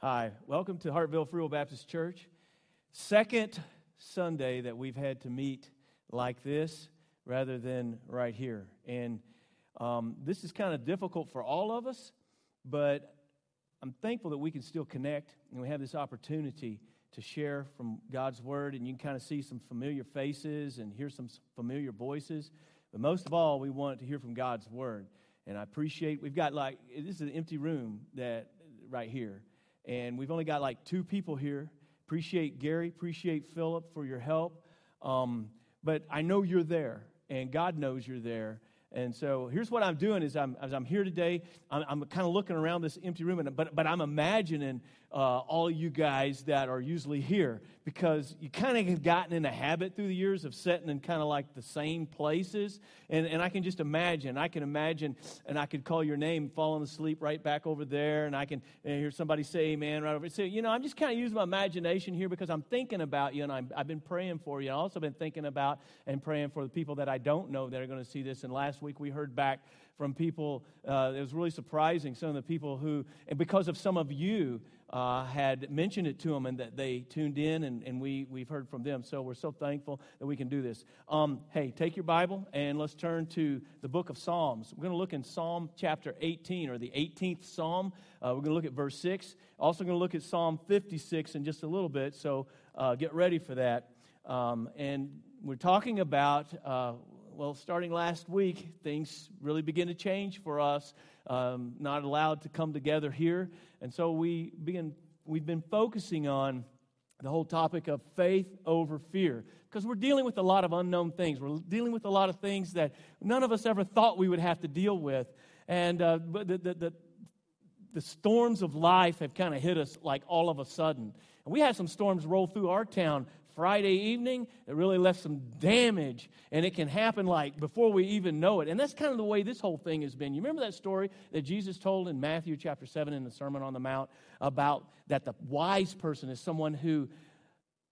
Hi, welcome to Hartville Free Will Baptist Church. Second Sunday that we've had to meet like this rather than right here. And um, this is kind of difficult for all of us, but I'm thankful that we can still connect and we have this opportunity to share from God's Word. And you can kind of see some familiar faces and hear some familiar voices. But most of all, we want to hear from God's Word. And I appreciate, we've got like, this is an empty room that right here and we've only got like two people here. Appreciate Gary, appreciate Philip for your help. Um, but I know you're there, and God knows you're there. And so here's what I'm doing is I'm, as I'm here today, I'm, I'm kind of looking around this empty room, and, but, but I'm imagining uh, all you guys that are usually here because you kind of have gotten in a habit through the years of sitting in kind of like the same places. And, and I can just imagine, I can imagine, and I could call your name, falling asleep right back over there, and I can hear somebody say amen right over. So, you know, I'm just kind of using my imagination here because I'm thinking about you, and i have been praying for you. I've also been thinking about and praying for the people that I don't know that are going to see this. And last week we heard back from people, uh, it was really surprising, some of the people who, and because of some of you, uh, had mentioned it to them and that they tuned in and, and we, we've heard from them. So we're so thankful that we can do this. Um, hey, take your Bible and let's turn to the book of Psalms. We're going to look in Psalm chapter 18 or the 18th Psalm. Uh, we're going to look at verse 6. Also, going to look at Psalm 56 in just a little bit. So uh, get ready for that. Um, and we're talking about uh, well, starting last week, things really begin to change for us. Um, not allowed to come together here. And so we begin, we've been focusing on the whole topic of faith over fear because we're dealing with a lot of unknown things. We're dealing with a lot of things that none of us ever thought we would have to deal with. And uh, the, the, the, the storms of life have kind of hit us like all of a sudden. And we had some storms roll through our town Friday evening it really left some damage, and it can happen like before we even know it. And that's kind of the way this whole thing has been. You remember that story that Jesus told in Matthew chapter 7 in the Sermon on the Mount about that the wise person is someone who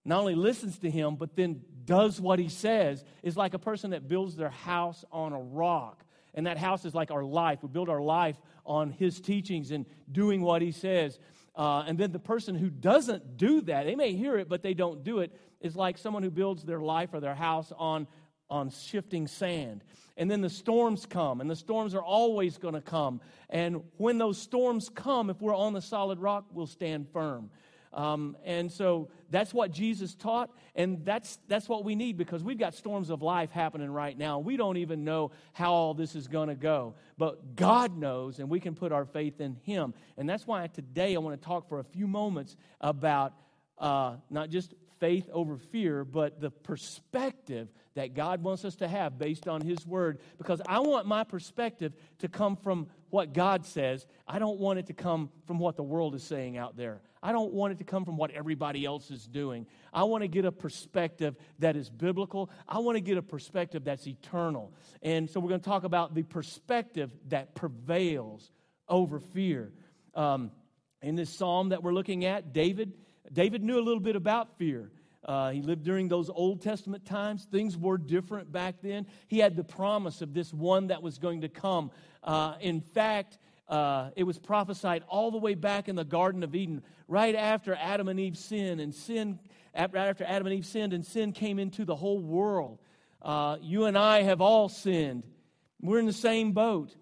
not only listens to him, but then does what he says, is like a person that builds their house on a rock. And that house is like our life. We build our life on his teachings and doing what he says. Uh, and then the person who doesn't do that, they may hear it, but they don't do it, is like someone who builds their life or their house on, on shifting sand. And then the storms come, and the storms are always going to come. And when those storms come, if we're on the solid rock, we'll stand firm. Um, and so that's what Jesus taught, and that's, that's what we need because we've got storms of life happening right now. We don't even know how all this is going to go, but God knows, and we can put our faith in Him. And that's why today I want to talk for a few moments about uh, not just faith over fear, but the perspective that God wants us to have based on His Word. Because I want my perspective to come from what God says. I don't want it to come from what the world is saying out there. I don't want it to come from what everybody else is doing. I want to get a perspective that is biblical. I want to get a perspective that's eternal. And so we're going to talk about the perspective that prevails over fear. Um, in this psalm that we're looking at, David David knew a little bit about fear. Uh, he lived during those Old Testament times. Things were different back then. He had the promise of this one that was going to come. Uh, in fact, uh, it was prophesied all the way back in the Garden of Eden, right after Adam and Eve sinned, and sin, right after Adam and Eve sinned, and sin came into the whole world. Uh, you and I have all sinned. We're in the same boat.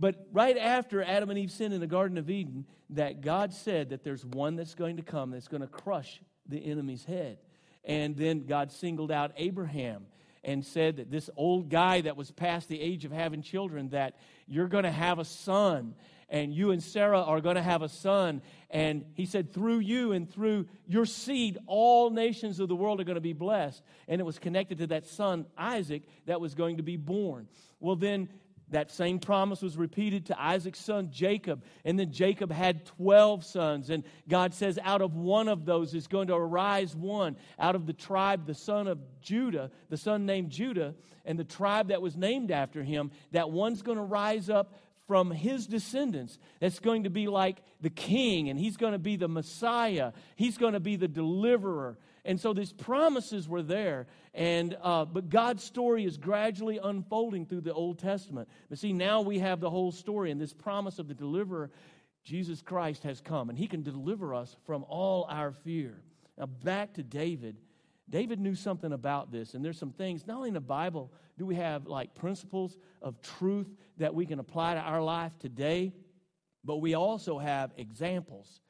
But right after Adam and Eve sinned in the Garden of Eden, that God said that there's one that's going to come that's going to crush the enemy's head. And then God singled out Abraham and said that this old guy that was past the age of having children, that you're going to have a son, and you and Sarah are going to have a son. And he said, through you and through your seed, all nations of the world are going to be blessed. And it was connected to that son, Isaac, that was going to be born. Well, then that same promise was repeated to Isaac's son Jacob. And then Jacob had 12 sons. And God says, out of one of those is going to arise one out of the tribe, the son of Judah, the son named Judah, and the tribe that was named after him. That one's going to rise up from his descendants that's going to be like the king, and he's going to be the Messiah. He's going to be the deliverer. And so these promises were there. And, uh, but God's story is gradually unfolding through the Old Testament. But see, now we have the whole story, and this promise of the deliverer Jesus Christ has come and he can deliver us from all our fear. Now, back to David. David knew something about this, and there's some things, not only in the Bible do we have like principles of truth that we can apply to our life today, but we also have examples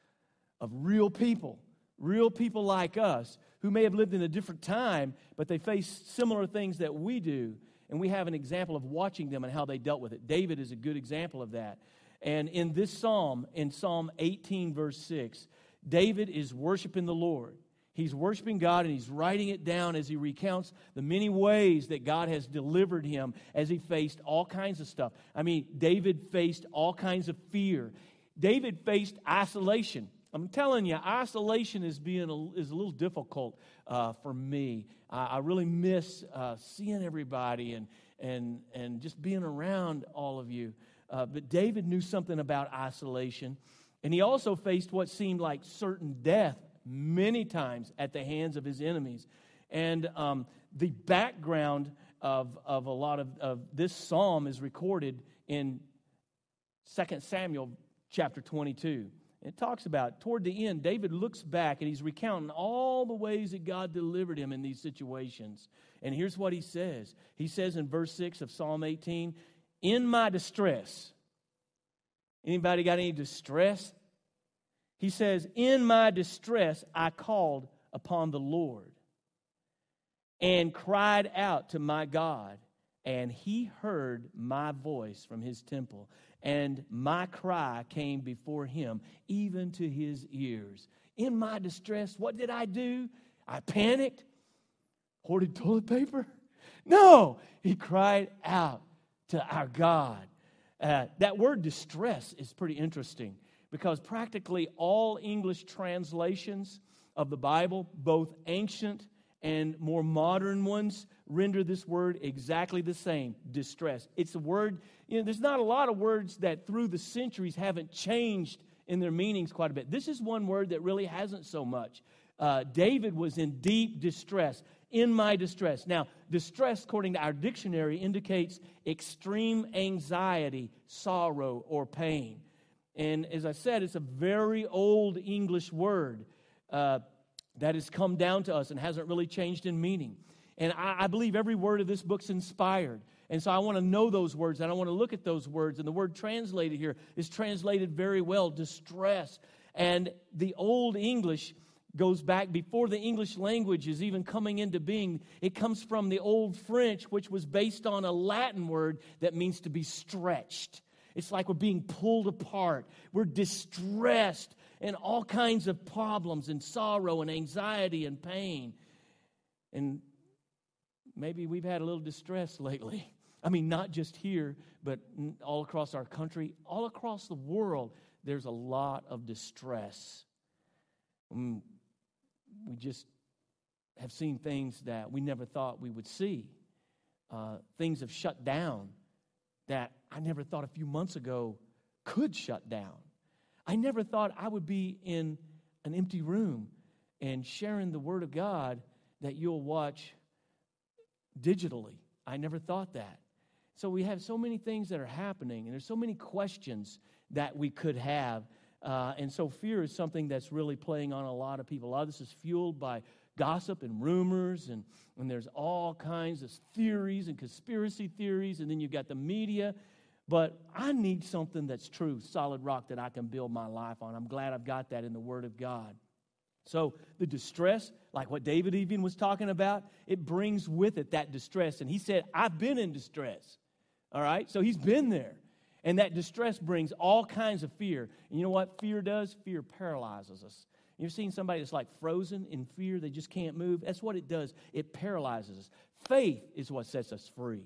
of real people, real people like us who may have lived in a different time, but they face similar things that we do. And we have an example of watching them and how they dealt with it. David is a good example of that. And in this psalm, in Psalm 18, verse 6, David is worshiping the Lord. He's worshiping God and he's writing it down as he recounts the many ways that God has delivered him as he faced all kinds of stuff. I mean, David faced all kinds of fear. David faced isolation. I'm telling you, isolation is being a, is a little difficult uh, for me. I, I really miss uh, seeing everybody and and and just being around all of you. Uh, but David knew something about isolation, and he also faced what seemed like certain death many times at the hands of his enemies. And um, the background of, of a lot of, of this psalm is recorded in 2 Samuel chapter 22. It talks about toward the end, David looks back and he's recounting all the ways that God delivered him in these situations. And here's what he says He says in verse 6 of Psalm 18, In my distress, anybody got any distress? He says, In my distress, I called upon the Lord and cried out to my God, and he heard my voice from his temple and my cry came before him, even to his ears. In my distress, what did I do? I panicked, hoarded toilet paper. No, he cried out to our God. Uh, that word distress is pretty interesting because practically all English translations of the Bible, both ancient and more modern ones, render this word exactly the same distress. It's a word, you know, there's not a lot of words that through the centuries haven't changed in their meanings quite a bit. This is one word that really hasn't so much. Uh, David was in deep distress, in my distress. Now, distress, according to our dictionary, indicates extreme anxiety, sorrow, or pain. And as I said, it's a very old English word uh, that has come down to us and hasn't really changed in meaning. And I, I believe every word of this book's inspired. And so I want to know those words and I want to look at those words. And the word translated here is translated very well distress. And the Old English goes back before the English language is even coming into being. It comes from the Old French, which was based on a Latin word that means to be stretched. It's like we're being pulled apart. We're distressed and all kinds of problems and sorrow and anxiety and pain. And maybe we've had a little distress lately. I mean, not just here, but all across our country, all across the world, there's a lot of distress. Mm, we just have seen things that we never thought we would see. Uh, things have shut down that I never thought a few months ago could shut down. I never thought I would be in an empty room and sharing the Word of God that you'll watch digitally. I never thought that. So we have so many things that are happening, and there's so many questions that we could have. Uh, and so fear is something that's really playing on a lot of people. A lot of this is fueled by gossip and rumors, and, and there's all kinds of theories and conspiracy theories, and then you've got the media. But I need something that's true, solid rock that I can build my life on. I'm glad I've got that in the Word of God. So the distress, like what David even was talking about, it brings with it that distress. And he said, I've been in distress. All right? So he's been there. And that distress brings all kinds of fear. And you know what fear does? Fear paralyzes us. You've seen somebody that's like frozen in fear, they just can't move? That's what it does. It paralyzes us. Faith is what sets us free.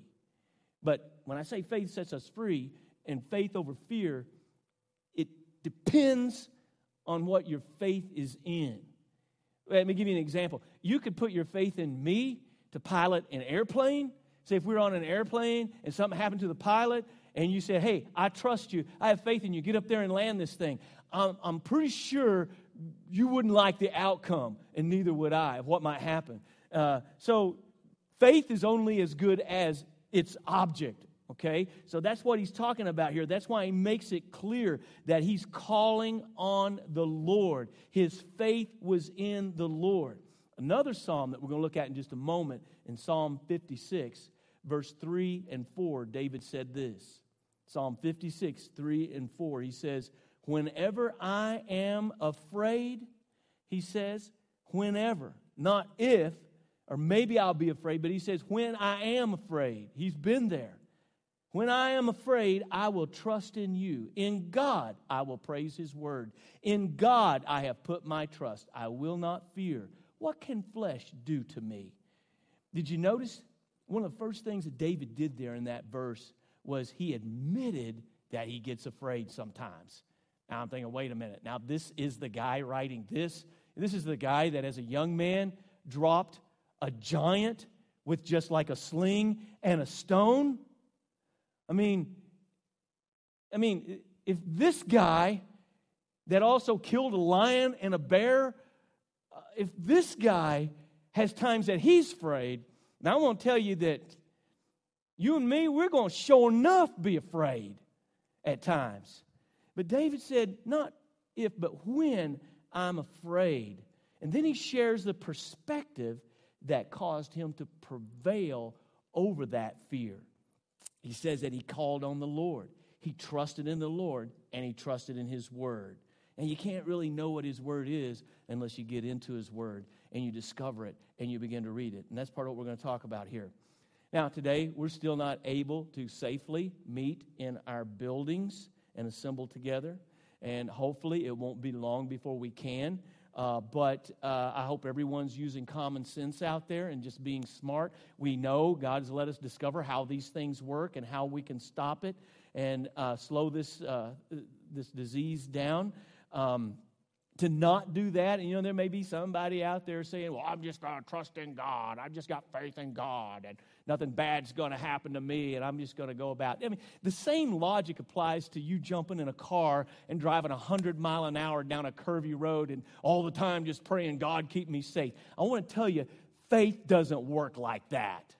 But when I say faith sets us free and faith over fear, it depends on what your faith is in. Let me give you an example. You could put your faith in me to pilot an airplane. Say, if we are on an airplane and something happened to the pilot, and you said, Hey, I trust you, I have faith in you, get up there and land this thing. I'm, I'm pretty sure you wouldn't like the outcome, and neither would I, of what might happen. Uh, so, faith is only as good as its object, Okay? So that's what he's talking about here. That's why he makes it clear that he's calling on the Lord. His faith was in the Lord. Another psalm that we're going to look at in just a moment in Psalm 56, verse 3 and 4, David said this. Psalm 56, 3 and 4. He says, Whenever I am afraid, he says, whenever, not if, or maybe I'll be afraid, but he says, when I am afraid. He's been there. When I am afraid, I will trust in you. In God, I will praise his word. In God, I have put my trust. I will not fear. What can flesh do to me? Did you notice one of the first things that David did there in that verse was he admitted that he gets afraid sometimes. Now I'm thinking, wait a minute. Now, this is the guy writing this. This is the guy that, as a young man, dropped a giant with just like a sling and a stone. I mean, I mean, if this guy that also killed a lion and a bear, uh, if this guy has times that he's afraid, now I want to tell you that you and me, we're going to sure enough be afraid at times. But David said, not if, but when I'm afraid. And then he shares the perspective that caused him to prevail over that fear. He says that he called on the Lord. He trusted in the Lord and he trusted in his word. And you can't really know what his word is unless you get into his word and you discover it and you begin to read it. And that's part of what we're going to talk about here. Now, today, we're still not able to safely meet in our buildings and assemble together. And hopefully, it won't be long before we can. Uh, but uh, I hope everyone's using common sense out there and just being smart. We know God's let us discover how these things work and how we can stop it and uh, slow this, uh, this disease down. Um, to not do that, and you know, there may be somebody out there saying, Well, I'm just going to trust in God. I've just got faith in God. And nothing bad's going to happen to me and I'm just going to go about. I mean, the same logic applies to you jumping in a car and driving 100 mile an hour down a curvy road and all the time just praying, God, keep me safe. I want to tell you, faith doesn't work like that.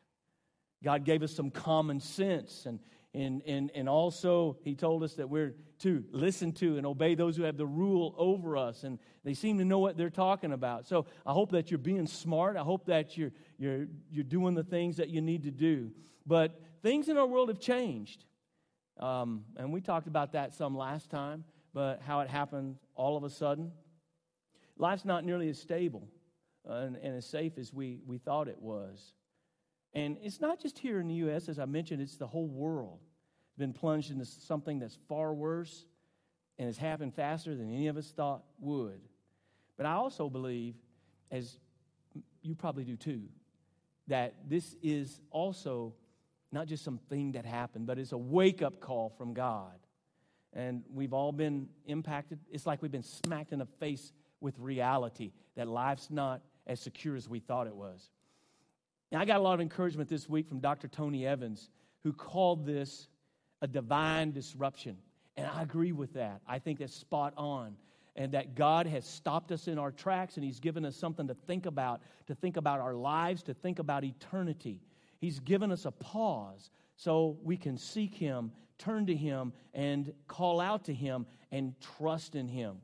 God gave us some common sense and and, and, and also, he told us that we're to listen to and obey those who have the rule over us. And they seem to know what they're talking about. So I hope that you're being smart. I hope that you're, you're, you're doing the things that you need to do. But things in our world have changed. Um, and we talked about that some last time, but how it happened all of a sudden. Life's not nearly as stable uh, and, and as safe as we, we thought it was. And it's not just here in the U.S., as I mentioned, it's the whole world. Been plunged into something that's far worse and has happened faster than any of us thought would. But I also believe, as you probably do too, that this is also not just something that happened, but it's a wake up call from God. And we've all been impacted. It's like we've been smacked in the face with reality that life's not as secure as we thought it was. I got a lot of encouragement this week from Dr. Tony Evans, who called this a divine disruption. And I agree with that. I think that's spot on. And that God has stopped us in our tracks and He's given us something to think about, to think about our lives, to think about eternity. He's given us a pause so we can seek Him, turn to Him, and call out to Him and trust in Him.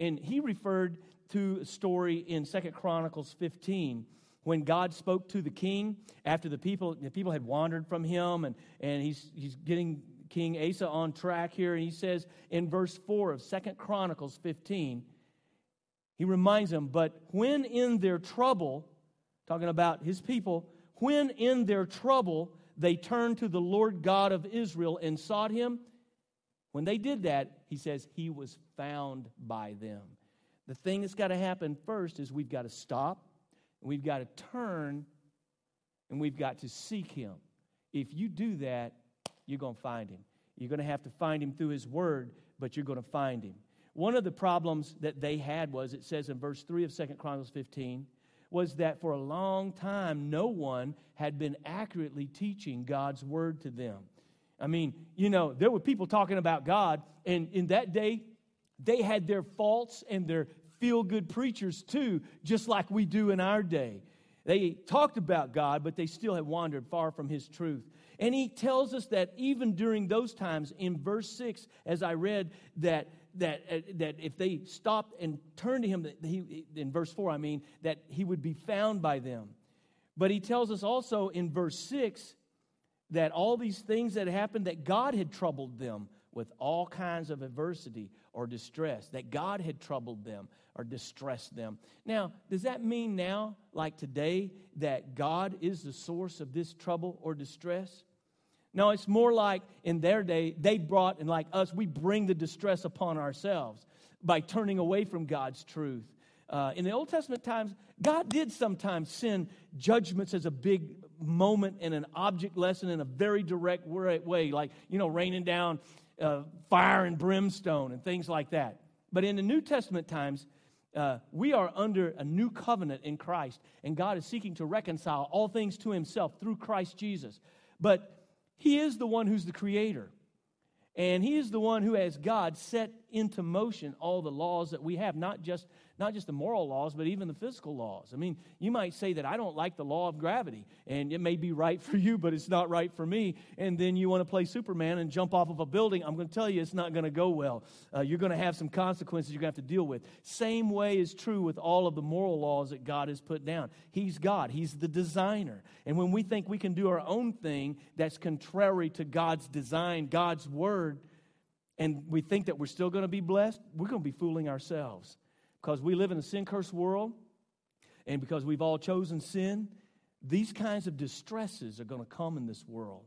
And He referred to a story in Second Chronicles 15 when God spoke to the king after the people, the people had wandered from him, and, and he's, he's getting King Asa on track here, and he says in verse 4 of Second Chronicles 15, he reminds them, but when in their trouble, talking about his people, when in their trouble they turned to the Lord God of Israel and sought him, when they did that, he says he was found by them. The thing that's got to happen first is we've got to stop we've got to turn and we've got to seek Him. If you do that, you're going to find Him. You're going to have to find Him through His Word, but you're going to find Him. One of the problems that they had was, it says in verse 3 of Second Chronicles 15, was that for a long time, no one had been accurately teaching God's Word to them. I mean, you know, there were people talking about God, and in that day, they had their faults and their feel good preachers too, just like we do in our day. They talked about God, but they still had wandered far from His truth. And he tells us that even during those times, in verse 6, as I read, that, that, uh, that if they stopped and turned to him, that he, in verse 4, I mean, that he would be found by them. But he tells us also in verse 6 that all these things that happened, that God had troubled them with all kinds of adversity or distress, that God had troubled them or distressed them. Now, does that mean now, like today, that God is the source of this trouble or distress? No, it's more like in their day, they brought, and like us, we bring the distress upon ourselves by turning away from God's truth. Uh, in the Old Testament times, God did sometimes send judgments as a big moment and an object lesson in a very direct way, like, you know, raining down uh, fire and brimstone and things like that. But in the New Testament times, uh, we are under a new covenant in Christ, and God is seeking to reconcile all things to Himself through Christ Jesus. But He is the one who's the creator, and He is the one who, as God, set into motion all the laws that we have, not just not just the moral laws, but even the physical laws. I mean, you might say that I don't like the law of gravity, and it may be right for you, but it's not right for me. And then you want to play Superman and jump off of a building. I'm going to tell you, it's not going to go well. Uh, you're going to have some consequences you're going to have to deal with. Same way is true with all of the moral laws that God has put down. He's God, He's the designer. And when we think we can do our own thing that's contrary to God's design, God's word, and we think that we're still going to be blessed, we're going to be fooling ourselves because we live in a sin cursed world and because we've all chosen sin, these kinds of distresses are going to come in this world.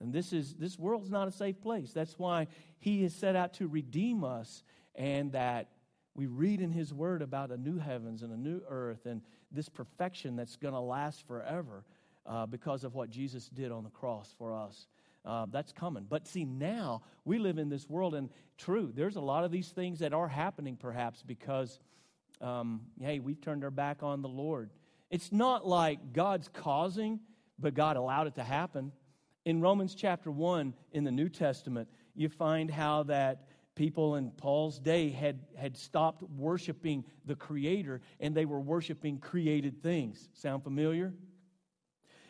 And this is this world's not a safe place. That's why he has set out to redeem us and that we read in his word about a new heavens and a new earth and this perfection that's going to last forever uh, because of what Jesus did on the cross for us. Uh, that's coming. But see, now we live in this world, and true, there's a lot of these things that are happening perhaps because, um, hey, we've turned our back on the Lord. It's not like God's causing, but God allowed it to happen. In Romans chapter 1 in the New Testament, you find how that people in Paul's day had, had stopped worshiping the Creator and they were worshiping created things. Sound familiar?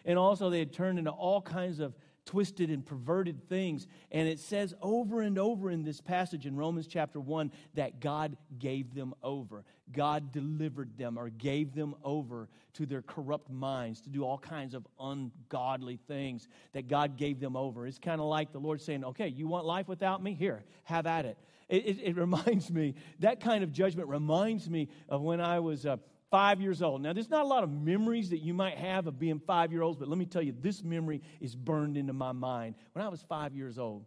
And also, they had turned into all kinds of twisted and perverted things. And it says over and over in this passage in Romans chapter 1 that God gave them over. God delivered them or gave them over to their corrupt minds to do all kinds of ungodly things that God gave them over. It's kind of like the Lord saying, Okay, you want life without me? Here, have at it. It, it, it reminds me, that kind of judgment reminds me of when I was. Uh, five years old. Now, there's not a lot of memories that you might have of being five year olds, but let me tell you, this memory is burned into my mind. When I was five years old,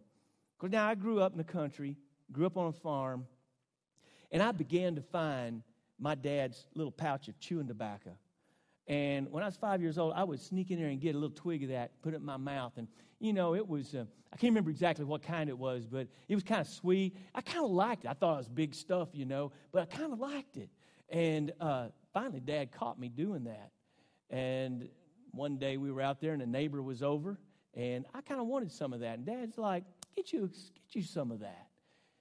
because now I grew up in the country, grew up on a farm, and I began to find my dad's little pouch of chewing tobacco. And when I was five years old, I would sneak in there and get a little twig of that, put it in my mouth. And, you know, it was, uh, I can't remember exactly what kind it was, but it was kind of sweet. I kind of liked it. I thought it was big stuff, you know, but I kind of liked it. And uh, finally, Dad caught me doing that. And one day we were out there, and a neighbor was over, and I kind of wanted some of that. And Dad's like, "Get you, get you some of that."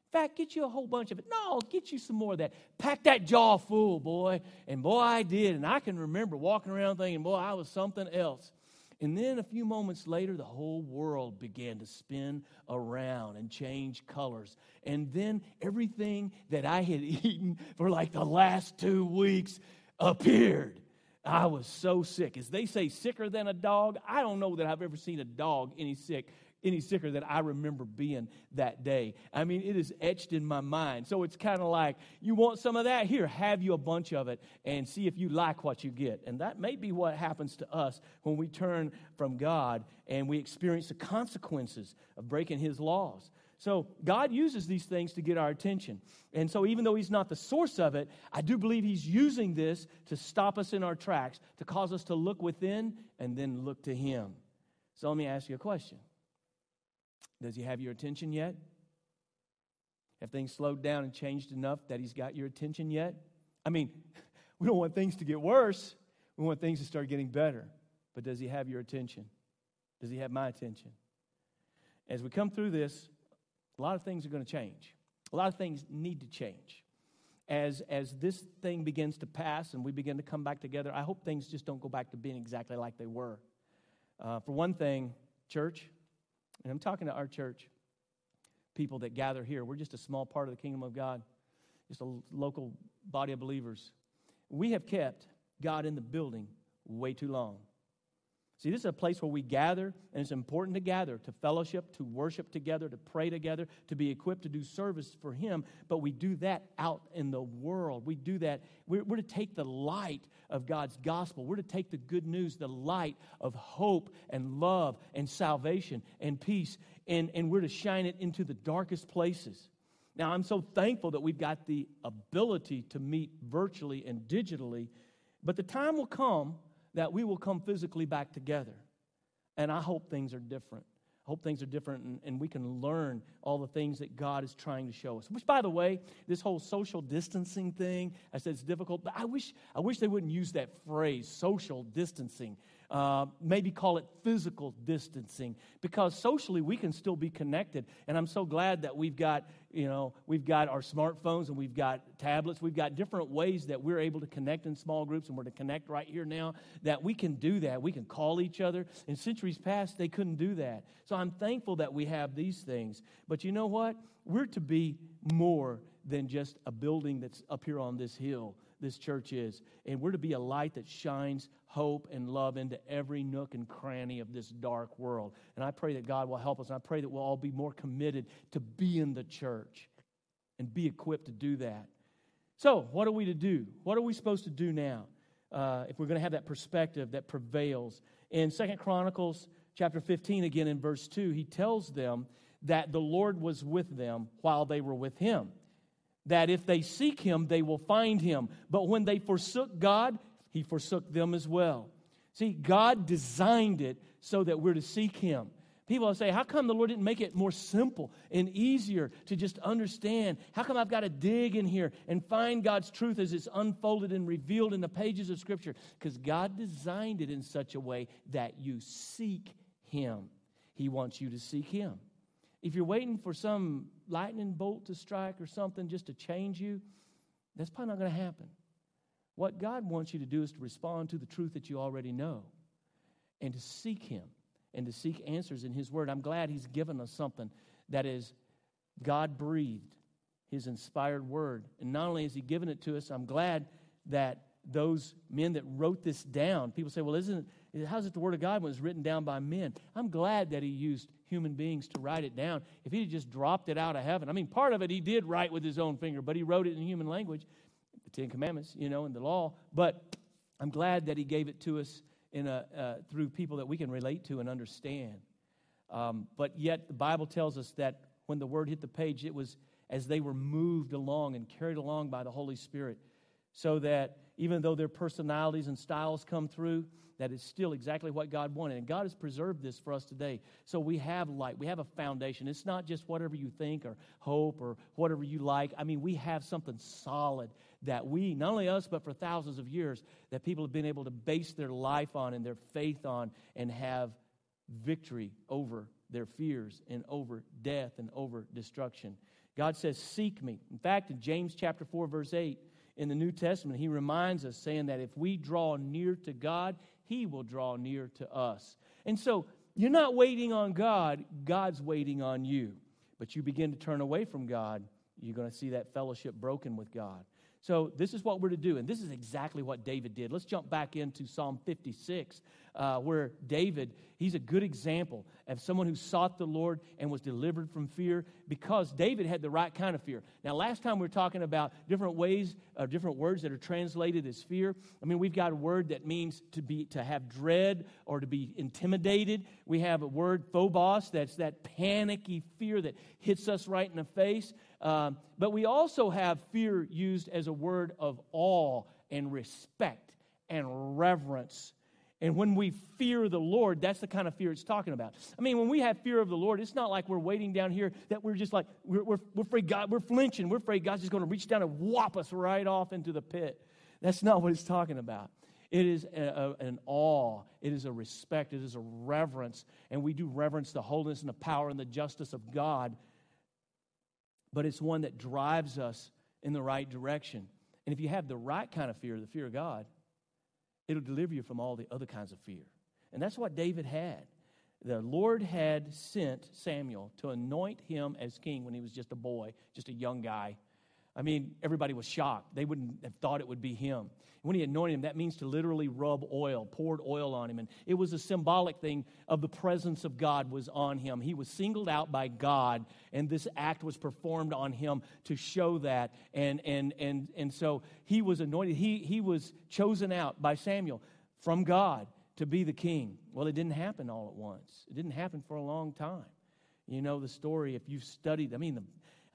In fact, get you a whole bunch of it. No, get you some more of that. Pack that jaw full, boy. And boy, I did. And I can remember walking around thinking, boy, I was something else. And then a few moments later, the whole world began to spin around and change colors. And then everything that I had eaten for like the last two weeks appeared. I was so sick. As they say, sicker than a dog, I don't know that I've ever seen a dog any sick any sicker than I remember being that day. I mean, it is etched in my mind. So it's kind of like, you want some of that? Here, have you a bunch of it and see if you like what you get. And that may be what happens to us when we turn from God and we experience the consequences of breaking His laws. So God uses these things to get our attention. And so even though he's not the source of it, I do believe he's using this to stop us in our tracks, to cause us to look within and then look to him. So let me ask you a question. Does he have your attention yet? Have things slowed down and changed enough that he's got your attention yet? I mean, we don't want things to get worse. We want things to start getting better. But does he have your attention? Does he have my attention? As we come through this, a lot of things are going to change. A lot of things need to change. As, as this thing begins to pass and we begin to come back together, I hope things just don't go back to being exactly like they were. Uh, for one thing, church, and I'm talking to our church people that gather here. We're just a small part of the kingdom of God, just a local body of believers. We have kept God in the building way too long. See, this is a place where we gather, and it's important to gather, to fellowship, to worship together, to pray together, to be equipped to do service for Him. But we do that out in the world. We do that. We're, we're, to take the light of God's gospel. We're to take the good news, the light of hope and love and salvation and peace, and, and we're to shine it into the darkest places. Now, I'm so thankful that we've got the ability to meet virtually and digitally, but the time will come that we will come physically back together. And I hope things are different. I hope things are different and, and, we can learn all the things that God is trying to show us. Which, by the way, this whole social distancing thing, I said it's difficult, but I wish, I wish they wouldn't use that phrase, social distancing. Uh, maybe call it physical distancing because socially we can still be connected and i'm so glad that we've got you know we've got our smartphones and we've got tablets. We've got different ways that we're able to connect in small groups and we're to connect right here now that we can do that. We can call each other. In centuries past they couldn't do that. So i'm thankful that we have these things. But you know what? We're to be more than just a building that's up here on this hill this church is. And we're to be a light that shines hope and love into every nook and cranny of this dark world. And I pray that God will help us. And I pray that we'll all be more committed to be in the church and be equipped to do that. So, what are we to do? What are we supposed to do now uh, if we're going to have that perspective that prevails? In Second Chronicles chapter 15, again in verse 2, he tells them that the Lord was with them while they were with him that if they seek him, they will find him. But when they forsook God, he forsook them as well. See, God designed it so that we're to seek him. People say, How come the Lord didn't make it more simple and easier to just understand? How come I've got to dig in here and find God's truth as it's unfolded and revealed in the pages of Scripture? Because God designed it in such a way that you seek Him. He wants you to seek Him. If you're waiting for some lightning bolt to strike or something just to change you, that's probably not going to happen. What God wants you to do is to respond to the truth that you already know and to seek Him and to seek answers in His Word. I'm glad He's given us something that is God breathed, His inspired Word. And not only has He given it to us, I'm glad that those men that wrote this down, people say, well, isn't it, how's it the Word of God when it's written down by men? I'm glad that He used human beings to write it down. If he had just dropped it out of heaven, I mean, part of it he did write with his own finger, but he wrote it in human language, the Ten Commandments, you know, and the law. But I'm glad that he gave it to us in a, uh, through people that we can relate to and understand. Um, but yet, the Bible tells us that when the word hit the page, it was as they were moved along and carried along by the Holy Spirit, so that even though their personalities and styles come through, that is still exactly what God wanted. And God has preserved this for us today. So we have light, we have a foundation. It's not just whatever you think or hope or whatever you like. I mean, we have something solid that we, not only us, but for thousands of years, that people have been able to base their life on and their faith on and have victory over their fears and over death and over destruction. God says, Seek me. In fact, in James chapter 4, verse 8, in the New Testament, he reminds us, saying that if we draw near to God, he will draw near to us. And so you're not waiting on God, God's waiting on you. But you begin to turn away from God, you're going to see that fellowship broken with God. So, this is what we're to do. And this is exactly what David did. Let's jump back into Psalm 56, uh, where David, he's a good example of someone who sought the Lord and was delivered from fear because David had the right kind of fear. Now, last time we were talking about different ways, uh, different words that are translated as fear. I mean, we've got a word that means to be to have dread or to be intimidated. We have a word phobos, that's that panicky fear that hits us right in the face. Um, but we also have fear used as a word of awe and respect and reverence. And when we fear the Lord, that's the kind of fear it's talking about. I mean, when we have fear of the Lord, it's not like we're waiting down here that we're just like, we're, we're, we're afraid God, we're flinching. We're afraid God's just going to reach down and whop us right off into the pit. That's not what it's talking about. It is a, a, an awe. It is a respect. It is a reverence. And we do reverence the holiness and the power and the justice of God but it's one that drives us in the right direction. And if you have the right kind of fear, the fear of God, it'll deliver you from all the other kinds of fear. And that's what David had. the Lord had sent Samuel to anoint him as king when he was just a boy, just a young guy. I mean, everybody was shocked. They wouldn't have thought it would be him. When he anointed him, that means to literally rub oil, poured oil on him. And it was a symbolic thing of the presence of God was on him. He was singled out by God, and this act was performed on him to show that. And, and, and, and so he was anointed. He, he was chosen out by Samuel from God to be the king. Well, it didn't happen all at once, it didn't happen for a long time. You know the story if you've studied. I mean, the,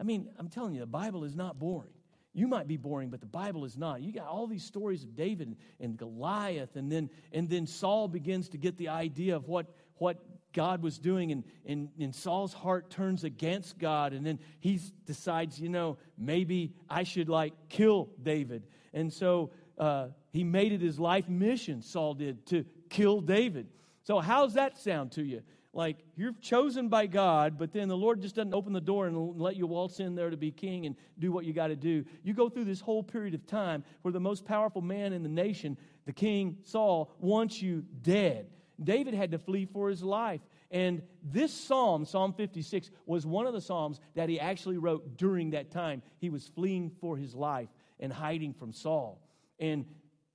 I mean, I'm telling you, the Bible is not boring. You might be boring, but the Bible is not. You got all these stories of David and, Goliath, and then and then Saul begins to get the idea of what what God was doing, and, and, and Saul's heart turns against God, and then he decides, you know, maybe I should like kill David. And so uh, he made it his life mission, Saul did, to kill David. So, how's that sound to you? Like you're chosen by God, but then the Lord just doesn't open the door and let you waltz in there to be king and do what you got to do. You go through this whole period of time where the most powerful man in the nation, the king Saul, wants you dead. David had to flee for his life. And this psalm, Psalm 56, was one of the psalms that he actually wrote during that time. He was fleeing for his life and hiding from Saul. And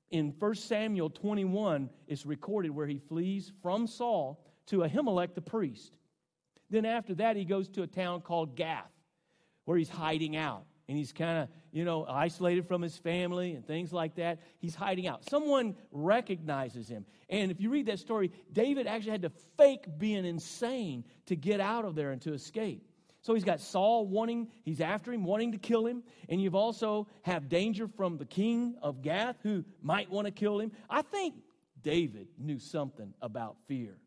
in 1 Samuel 21, it's recorded where he flees from Saul to Ahimelech the priest. Then after that, he goes to a town called Gath, where he's hiding out. And he's kind of, you know, isolated from his family and things like that. He's hiding out. Someone recognizes him. And if you read that story, David actually had to fake being insane to get out of there and to escape. So he's got Saul wanting, he's after him, wanting to kill him. And you've also have danger from the king of Gath who might want to kill him. I think David knew something about fear.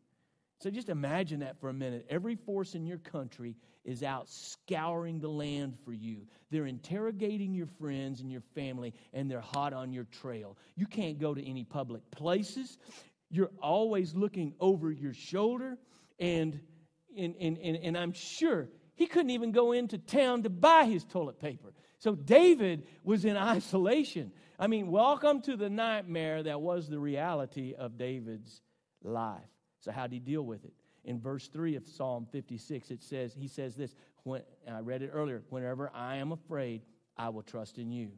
So just imagine that for a minute. Every force in your country is out scouring the land for you. They're interrogating your friends and your family, and they're hot on your trail. You can't go to any public places. You're always looking over your shoulder. And, and, and, and, and I'm sure he couldn't even go into town to buy his toilet paper. So David was in isolation. I mean, welcome to the nightmare that was the reality of David's life. So, how did he deal with it? In verse 3 of Psalm 56, it says, He says this, when, I read it earlier, whenever I am afraid, I will trust in you.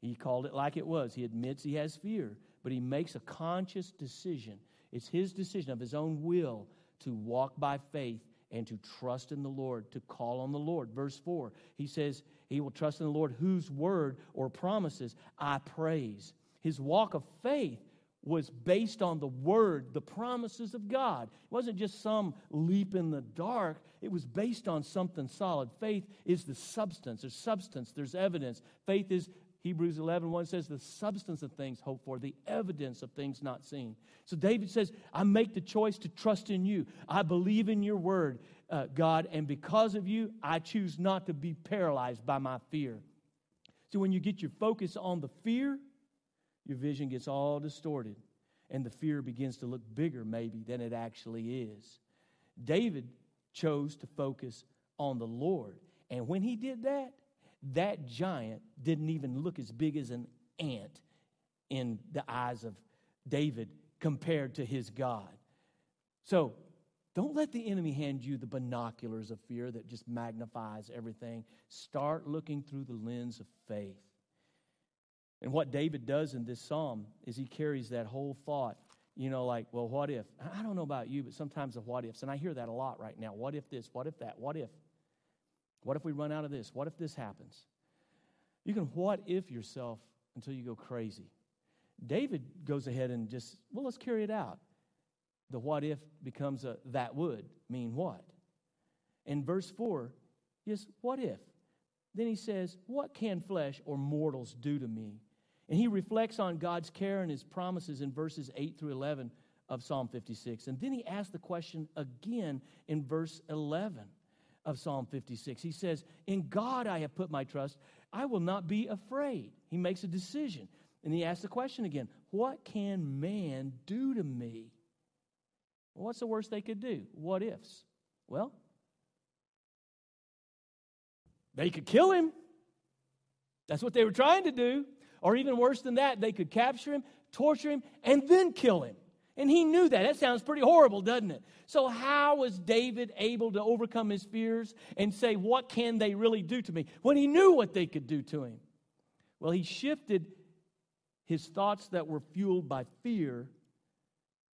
He called it like it was. He admits he has fear, but he makes a conscious decision. It's his decision of his own will to walk by faith and to trust in the Lord, to call on the Lord. Verse 4, he says, He will trust in the Lord whose word or promises I praise. His walk of faith was based on the word, the promises of God. It wasn't just some leap in the dark, it was based on something solid. Faith is the substance. There's substance, there's evidence. Faith is Hebrews 11, 1 says, the substance of things hoped for, the evidence of things not seen. So David says, I make the choice to trust in you. I believe in your word, uh, God, and because of you, I choose not to be paralyzed by my fear. So when you get your focus on the fear, your vision gets all distorted, and the fear begins to look bigger, maybe, than it actually is. David chose to focus on the Lord. And when he did that, that giant didn't even look as big as an ant in the eyes of David compared to his God. So don't let the enemy hand you the binoculars of fear that just magnifies everything. Start looking through the lens of faith. And what David does in this psalm is he carries that whole thought, you know, like, well, what if? I don't know about you, but sometimes the what ifs, and I hear that a lot right now. What if this? What if that? What if? What if we run out of this? What if this happens? You can what if yourself until you go crazy. David goes ahead and just, well, let's carry it out. The what if becomes a that would mean what? In verse 4 is what if? Then he says, What can flesh or mortals do to me? And he reflects on God's care and his promises in verses 8 through 11 of Psalm 56. And then he asks the question again in verse 11 of Psalm 56. He says, In God I have put my trust. I will not be afraid. He makes a decision. And he asks the question again What can man do to me? What's the worst they could do? What ifs? Well, they could kill him. That's what they were trying to do. Or even worse than that, they could capture him, torture him, and then kill him. And he knew that. That sounds pretty horrible, doesn't it? So, how was David able to overcome his fears and say, What can they really do to me? when he knew what they could do to him? Well, he shifted his thoughts that were fueled by fear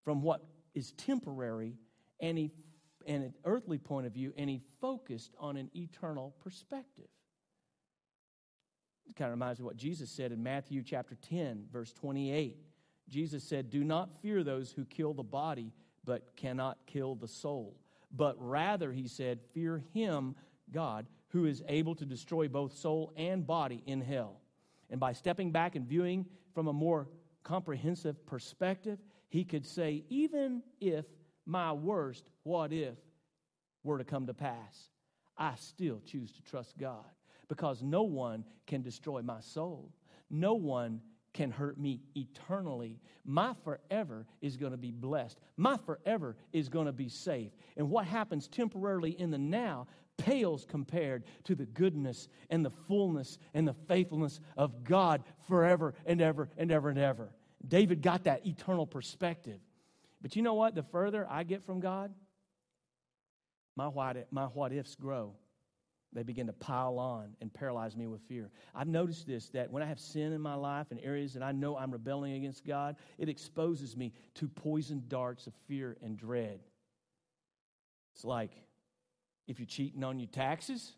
from what is temporary and he and an earthly point of view and he focused on an eternal perspective kind of reminds me of what jesus said in matthew chapter 10 verse 28 jesus said do not fear those who kill the body but cannot kill the soul. But rather he said fear him god who is able to destroy both soul and body in hell. And by stepping back and viewing from a more comprehensive perspective, he could say, even if my worst what if were to come to pass, I still choose to trust God because no one can destroy my soul. No one can hurt me eternally. My forever is going to be blessed. My forever is going to be safe. And what happens temporarily in the now pales compared to the goodness and the fullness and the faithfulness of God forever and ever and ever and ever. David got that eternal perspective. But you know what? The further I get from God, my what, my what ifs grow. They begin to pile on and paralyze me with fear. I've noticed this that when I have sin in my life and areas that I know I'm rebelling against God, it exposes me to poison darts of fear and dread. It's like if you're cheating on your taxes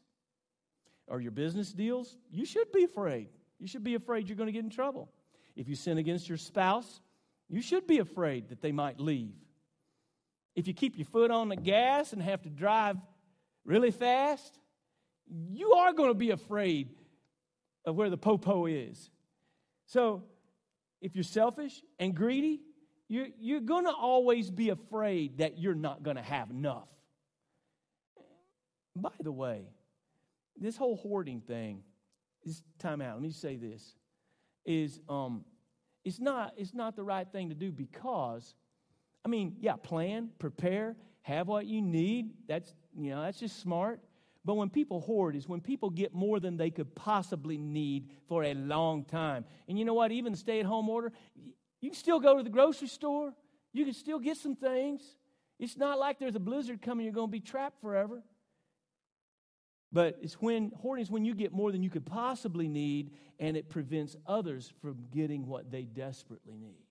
or your business deals, you should be afraid. You should be afraid you're going to get in trouble. If you sin against your spouse, you should be afraid that they might leave. If you keep your foot on the gas and have to drive really fast, you are going to be afraid of where the popo is. So, if you're selfish and greedy, you're, you're going to always be afraid that you're not going to have enough. By the way, this whole hoarding thing, this time out. Let me say this is um, it's not it's not the right thing to do because I mean, yeah, plan, prepare, have what you need. That's you know, that's just smart. But when people hoard is when people get more than they could possibly need for a long time. And you know what? Even the stay-at-home order, you can still go to the grocery store. You can still get some things. It's not like there's a blizzard coming, you're going to be trapped forever. But it's when hoarding is when you get more than you could possibly need, and it prevents others from getting what they desperately need.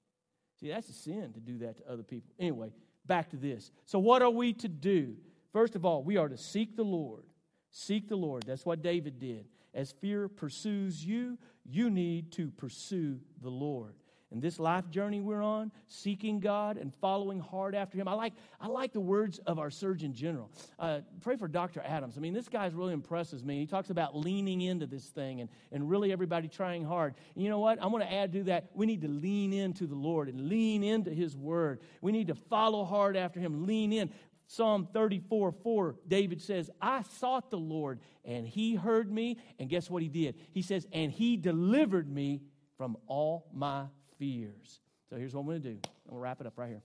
See, that's a sin to do that to other people. Anyway, back to this. So, what are we to do? First of all, we are to seek the Lord. Seek the Lord. That's what David did. As fear pursues you, you need to pursue the Lord in this life journey we're on, seeking God and following hard after Him. I like, I like the words of our Surgeon General. Uh, pray for Dr. Adams. I mean, this guy really impresses me. He talks about leaning into this thing and, and really everybody trying hard. And you know what? I want to add to that. We need to lean into the Lord and lean into His Word. We need to follow hard after Him, lean in. Psalm 34 4, David says, I sought the Lord and He heard me. And guess what He did? He says, and He delivered me from all my fears. So here's what I'm going to do. I'm going to wrap it up right here.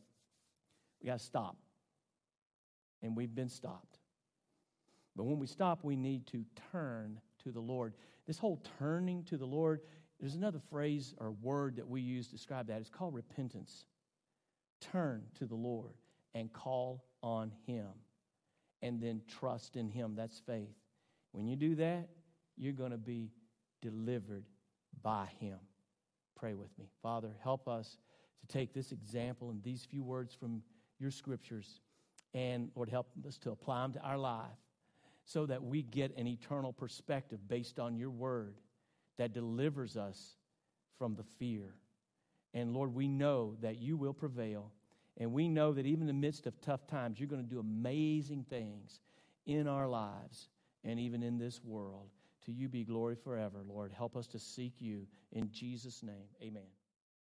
We got to stop. And we've been stopped. But when we stop, we need to turn to the Lord. This whole turning to the Lord, there's another phrase or word that we use to describe that. It's called repentance. Turn to the Lord and call on Him. And then trust in Him. That's faith. When you do that, you're going to be delivered by Him. Pray with me. Father, help us to take this example and these few words from your scriptures and, Lord, help us to apply them to our life so that we get an eternal perspective based on your word that delivers us from the fear. And Lord, we know that you will prevail. And we know that even in the midst of tough times, you're going to do amazing things in our lives and even in this world. To you be glory forever, Lord. Help us to seek you. In Jesus' name, amen.